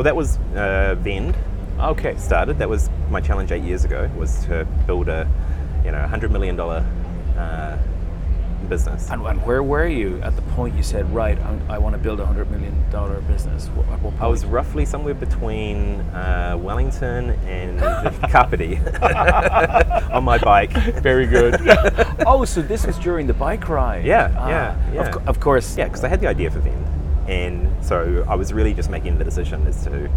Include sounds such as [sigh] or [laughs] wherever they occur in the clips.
Well, that was uh, Vend Okay. started. That was my challenge eight years ago. Was to build a, you know, hundred million dollar uh, business. And, and where were you at the point you said, right, I'm, I want to build a hundred million dollar business? What, at what I was roughly somewhere between uh, Wellington and [laughs] Kapiti [laughs] on my bike. very good. [laughs] oh, so this was during the bike ride? Yeah, Ah, yeah, yeah. cou- of course. Yeah, because I had the idea for Vend, and so I was really just making the decision as to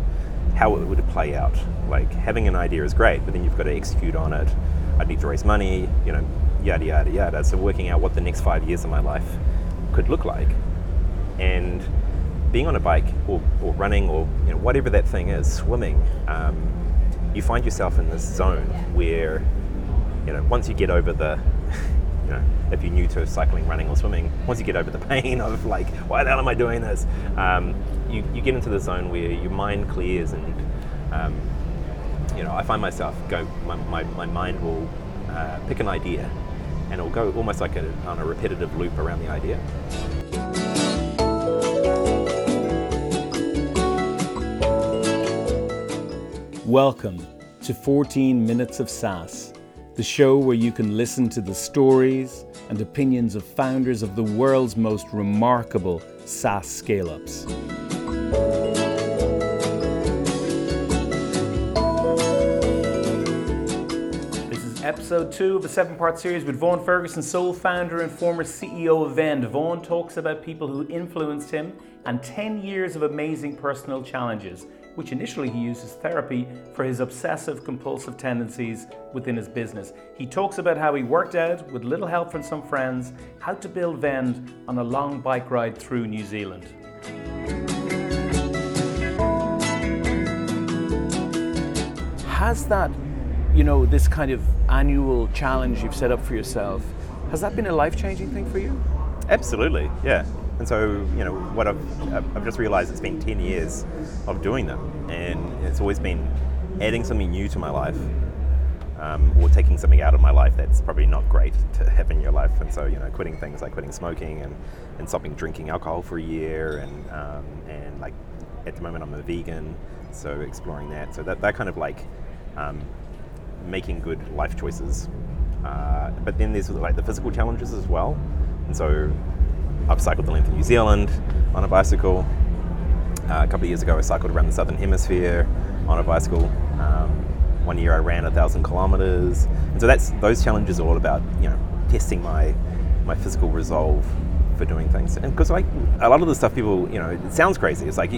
how it would play out. Like having an idea is great, but then you've got to execute on it. I'd need to raise money, you know, yada yada yada. So working out what the next five years of my life could look like, and being on a bike or, or running or you know whatever that thing is, swimming, um, you find yourself in this zone where you know once you get over the you know if you're new to cycling, running or swimming, once you get over the [laughs] pain of like why the hell am I doing this, um, you, you get into the zone where your mind clears and um, you know I find myself go my, my, my mind will uh, pick an idea and it'll go almost like a, on a repetitive loop around the idea. Welcome to 14 Minutes of SaaS, the show where you can listen to the stories and opinions of founders of the world's most remarkable SaaS scale ups. This is episode two of a seven part series with Vaughan Ferguson, sole founder and former CEO of Vend. Vaughan talks about people who influenced him and 10 years of amazing personal challenges, which initially he used as therapy for his obsessive compulsive tendencies within his business. He talks about how he worked out, with little help from some friends, how to build Vend on a long bike ride through New Zealand. Has that, you know, this kind of annual challenge you've set up for yourself, has that been a life changing thing for you? Absolutely, yeah. And so, you know, what I've, I've I've just realized it's been 10 years of doing them, and it's always been adding something new to my life um, or taking something out of my life that's probably not great to have in your life. And so, you know, quitting things like quitting smoking and, and stopping drinking alcohol for a year, and, um, and like at the moment I'm a vegan, so exploring that. So that, that kind of like um, making good life choices. Uh, but then there's like the physical challenges as well. And so I've cycled the length of New Zealand on a bicycle. Uh, a couple of years ago, I cycled around the southern hemisphere on a bicycle. Um, one year, I ran a thousand kilometers, and so that's those challenges are all about you know testing my my physical resolve for doing things. And because like a lot of the stuff people you know it sounds crazy. It's like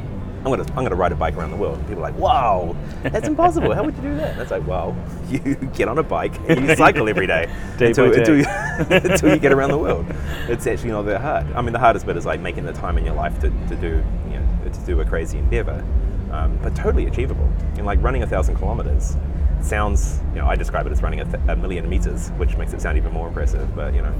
I'm gonna I'm gonna ride a bike around the world. And people are like, wow, that's impossible. How would you do that? And it's like, well, [laughs] you get on a bike and you cycle every day, [laughs] Day until, day. until you, [laughs] until you get around the world. It's actually not that hard. I mean, the hardest bit is like making the time in your life to, to do you know to do a crazy endeavor, um, but totally achievable. And like running a thousand kilometers sounds you know I describe it as running a, th- a million meters, which makes it sound even more impressive. But you know,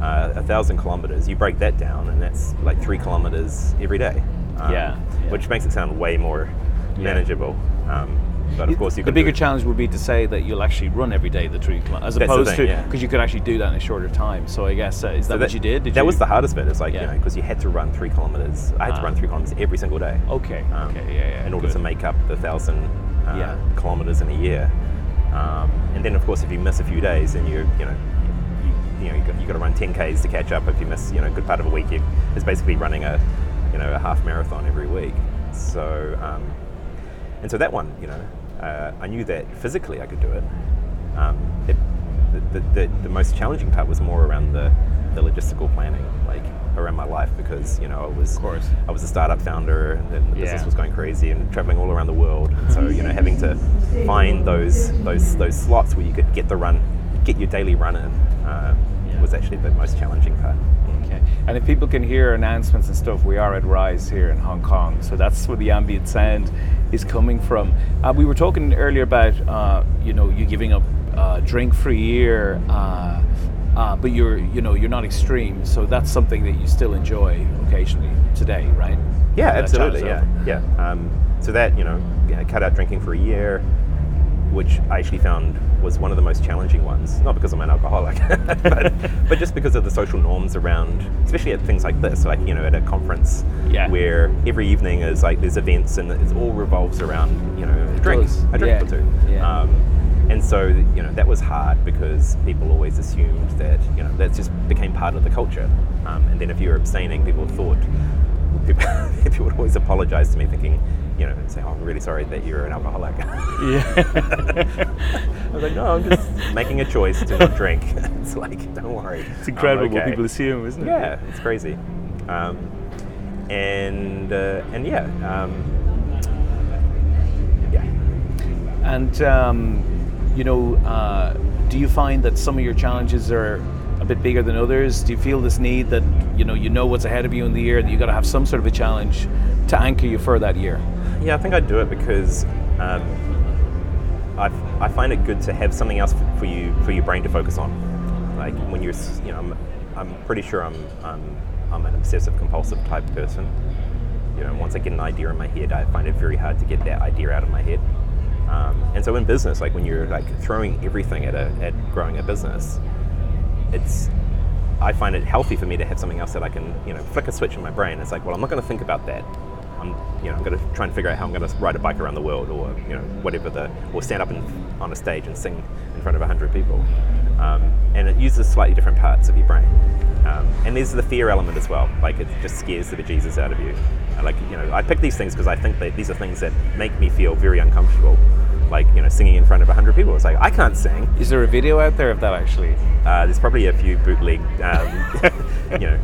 uh, a thousand kilometers, you break that down, and that's like three kilometers every day. Um, Yeah, yeah. which makes it sound way more manageable. Um, but of course, you the bigger challenge would be to say that you'll actually run every day the three kilometers, as That's opposed thing, to yeah. because you could actually do that in a shorter time. So I guess uh, is that, So what you did? Did that you? was the hardest bit. It's like Yeah. you know because you had to run three kilometers. I had to Ah. run three kilometers every single day. Okay. um, okay. Yeah. Yeah. in order good. to make up the thousand uh, Yeah. kilometers in a year. Um, and then, of course, if you miss a few days, then you you know you, know you got, you got to run 10 k's to catch up. If you miss you know a good part of a week, you, it's basically running a you know a half marathon every week. So um, and so that one, you know, uh, I knew that physically I could do it. Um, it the, the, the, most challenging part was more around the, the logistical planning, like around my life, because you know I was Of course. I was a startup founder, and the business Yeah. was going crazy and traveling all around the world. And so you know, having to find those those those slots where you could get the run, get your daily run in, uh, Yeah. was actually the most challenging part. Okay. And if people can hear announcements and stuff, we are at Rise here in Hong Kong. So that's where the ambient sound is coming from. Uh, we were talking earlier about, uh, you know, you giving up uh, drink for a year, uh, uh, but you're, you know, you're not extreme. So that's something that you still enjoy occasionally today, right? Yeah, absolutely. Yeah, yeah. Um, so that you know, yeah, cut out drinking for a year. Which I actually found was one of the most challenging ones. Not because I'm an alcoholic, [laughs] but, but just because of the social norms around, especially at things like this, like you know, at a conference, Yeah. where every evening is like there's events and it all revolves around you know a drink, a drink Yeah. or two. Yeah. Um, and so you know that was hard because people always assumed that you know that just became part of the culture. Um, and then if you were abstaining, people thought people, [laughs] people would always apologize to me, thinking, you know, say, "Oh, I'm really sorry that you're an alcoholic." [laughs] Yeah. I was like, "No, I'm just making a choice to not drink." [laughs] it's like, don't worry, It's incredible I'm what people assume, isn't it? Yeah, it's crazy. Um, and uh, and yeah, um, yeah. And um, you know, uh, do you find that some of your challenges are bit bigger than others? Do you feel this need that you know you know what's ahead of you in the year that you got to have some sort of a challenge to anchor you for that year? Yeah, I think I do it because um, I, I find it good to have something else for you for your brain to focus on. Like when you're, you know, I'm, I'm pretty sure I'm, I'm, I'm an obsessive compulsive type person. You know, once I get an idea in my head, I find it very hard to get that idea out of my head. Um, and so in business, like when you're like throwing everything at a, at growing a business, it's I find it healthy for me to have something else that I can, you know, flick a switch in my brain. It's like, well, I'm not going to think about that. I'm, you know, I'm going to try and figure out how I'm going to ride a bike around the world, or you know, whatever the, or stand up in, on a stage and sing in front of hundred people. Um, and it uses slightly different parts of your brain. Um, and there's the fear element as well. Like it just scares the bejesus out of you. Like you know, I pick these things because I think that these are things that make me feel very uncomfortable. Like you know, singing in front of hundred people. It's like I can't sing. Is there a video out there of that actually? Uh, there's probably a few bootleg, um, [laughs] you know,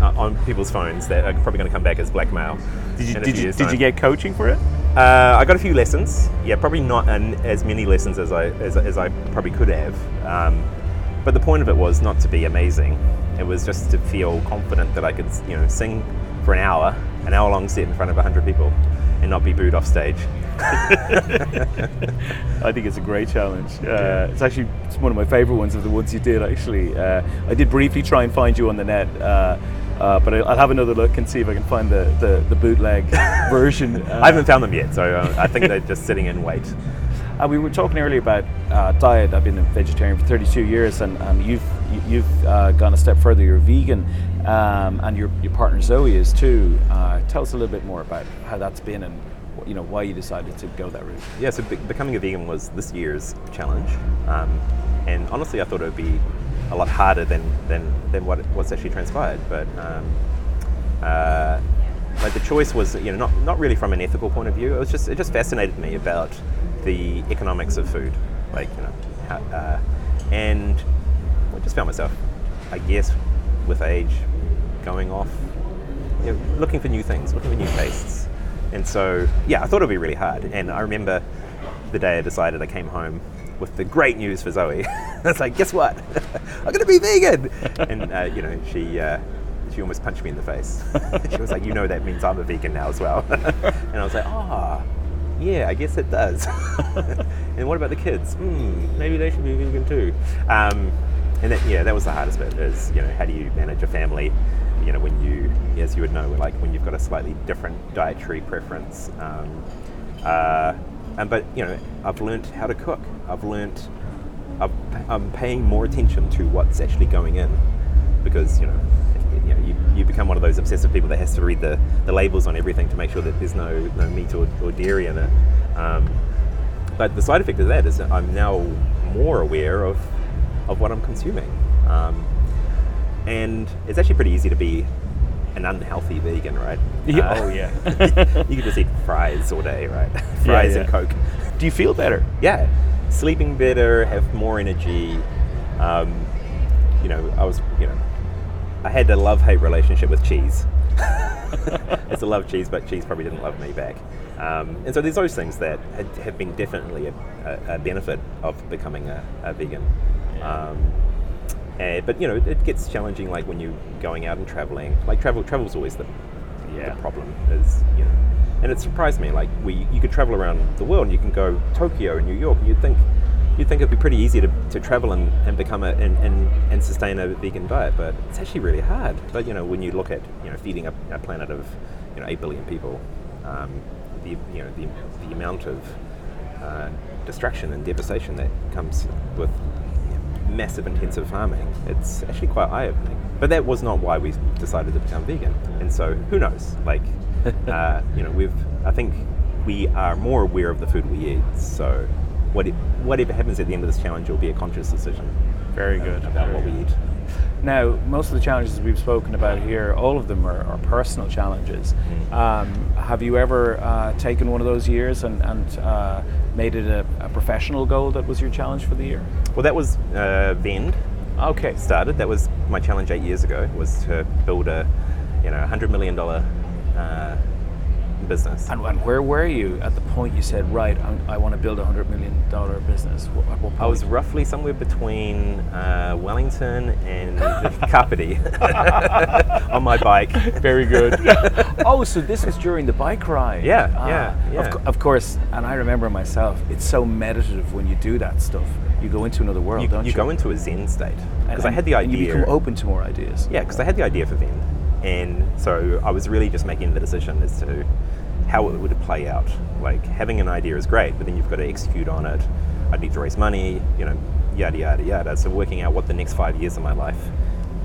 uh, on people's phones that are probably going to come back as blackmail. Did you did you, did you get coaching for it? Uh, I got a few lessons. Yeah, probably not an, as many lessons as I as, as I probably could have. Um, but the point of it was not to be amazing. It was just to feel confident that I could, you know, sing for an hour, an hour long set in front of hundred people, and not be booed off stage. [laughs] I think it's a great challenge. Uh, it's actually it's one of my favorite ones of the ones you did. Actually, uh, I did briefly try and find you on the net, uh, uh, but I'll have another look and see if I can find the the, the bootleg [laughs] version. Uh, I haven't found them yet, so uh, I think they're just sitting in wait. Uh, we were talking earlier about uh, diet. I've been a vegetarian for 32 years, and, and you've you- you've uh, gone a step further. You're vegan, um, and your your partner Zoe is too. Uh, tell us a little bit more about how that's been, and you know why you decided to go that route. Yeah, so be- becoming a vegan was this year's challenge, um, and honestly, I thought it would be a lot harder than than, than what what's actually transpired. But um, uh, like the choice was, you know, not not really from an ethical point of view. It was just it just fascinated me about the economics of food, like you know, how, uh, and I just found myself, I guess, with age, going off you know, looking for new things, looking for new tastes. And so, yeah, I thought it would be really hard. And I remember the day I decided I came home with the great news for Zoe. [laughs] I was like, guess what? [laughs] I'm going to be vegan. and, uh, you know, she, uh, she almost punched me in the face. [laughs] she was like, you know, that means I'm a vegan now as well. and I was like, ah, yeah, I guess it does. and what about the kids? Hmm, maybe they should be vegan too. Um, and that, yeah, that was the hardest bit is, you know, how do you manage a family? You know, when you, as you would know, like when you've got a slightly different dietary preference. Um, uh, and, but, you know, I've learned how to cook. I've learned, I've, I'm paying more attention to what's actually going in because, you know, you, know, you, you become one of those obsessive people that has to read the, the labels on everything to make sure that there's no, no meat or, or dairy in it. Um, but the side effect of that is that I'm now more aware of, of what I'm consuming. Um, and it's actually pretty easy to be an unhealthy vegan, right? Yeah, Uh, oh, yeah. [laughs] you can just eat fries all day, right? [laughs] fries and yeah. Coke. Do you feel better? Yeah, sleeping better, have more energy. Um, you know, I was, you know, I had a love-hate relationship with cheese. [laughs] it's a love cheese, but cheese probably didn't love me back. Um, and so there's those things that have been definitely a, a, a benefit of becoming a, a vegan. Um, and, but you know, it gets challenging, like when you're going out and traveling. Like travel, travel's always the, Yeah. the problem. Is you know, and it surprised me. Like we, you could travel around the world, and you can go Tokyo and New York, and you'd think, you'd think it'd be pretty easy to, to travel and, and become a and, and, and sustain a vegan diet, but it's actually really hard. But you know, when you look at you know feeding a, a planet of you know eight billion people, um, the you know the, the amount of uh, destruction and devastation that comes with massive intensive farming, it's actually quite eye opening. But that was not why we decided to become vegan. And so who knows? Like, [laughs] uh, you know, we've, I think we are more aware of the food we eat. So what it, whatever happens at the end of this challenge will be a conscious decision. Very good. About Very what we eat. Now, most of the challenges we've spoken about here, all of them are, are personal challenges. Um, have you ever uh, taken one of those years and, and uh, made it a, a professional goal that was your challenge for the year? Well, that was uh, Vend Okay. started. That was my challenge eight years ago. Was to build a, you know, hundred million dollar uh, business. And, and where were you at the point you said, right, I'm, I want to build a hundred million dollar business? What, what point? I was roughly somewhere between uh, Wellington and [laughs] Kapiti [laughs] on my bike. very good. [laughs] oh, so this was during the bike ride? Yeah, Ah, yeah, yeah. Of, of course, and I remember myself. It's so meditative when you do that stuff. You go into another world, You, don't you? you go into a Zen state because I had the idea. you become open to more ideas. Yeah, because I had the idea for Vend, and so I was really just making the decision as to how it would play out. Like having an idea is great, but then you've got to execute on it. I need to raise money, you know, yada yada yada. So working out what the next five years of my life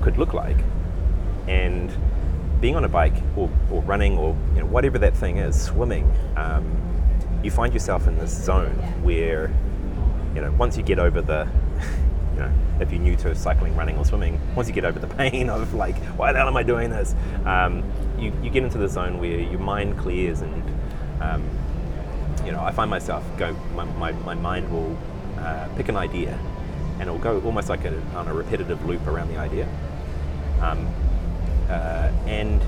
could look like, and being on a bike or, or running or you know whatever that thing is, swimming, um, you find yourself in this zone where you know once you get over the know if you're new to cycling, running or swimming, once you get over the [laughs] pain of like why the hell am I doing this, um, you, you get into the zone where your mind clears and um, you know I find myself go my, my, my mind will uh, pick an idea and it'll go almost like a, on a repetitive loop around the idea. Um, uh, and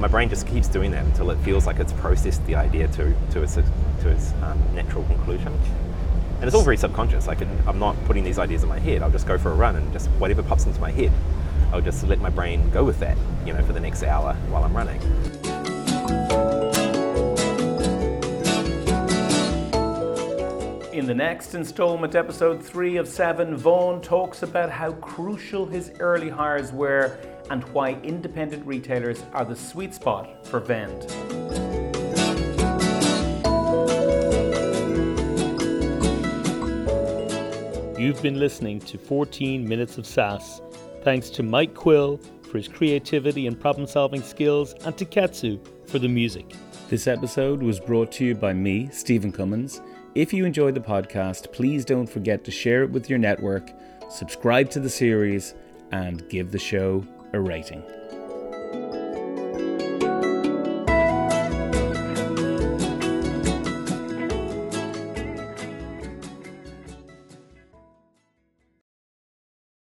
my brain just keeps doing that until it feels like it's processed the idea to, to its, to its um, natural conclusion. And it's all very subconscious. Like I'm not putting these ideas in my head. I'll just go for a run and just whatever pops into my head, I'll just let my brain go with that, you know, for the next hour while I'm running. In the next installment, episode three of seven, Vaughan talks about how crucial his early hires were and why independent retailers are the sweet spot for Vend. You've been listening to 14 Minutes of SaaS. Thanks to Mike Quill for his creativity and problem solving skills, and to Katsu for the music. This episode was brought to you by me, Stephen Cummins. If you enjoyed the podcast, please don't forget to share it with your network, subscribe to the series, and give the show a rating.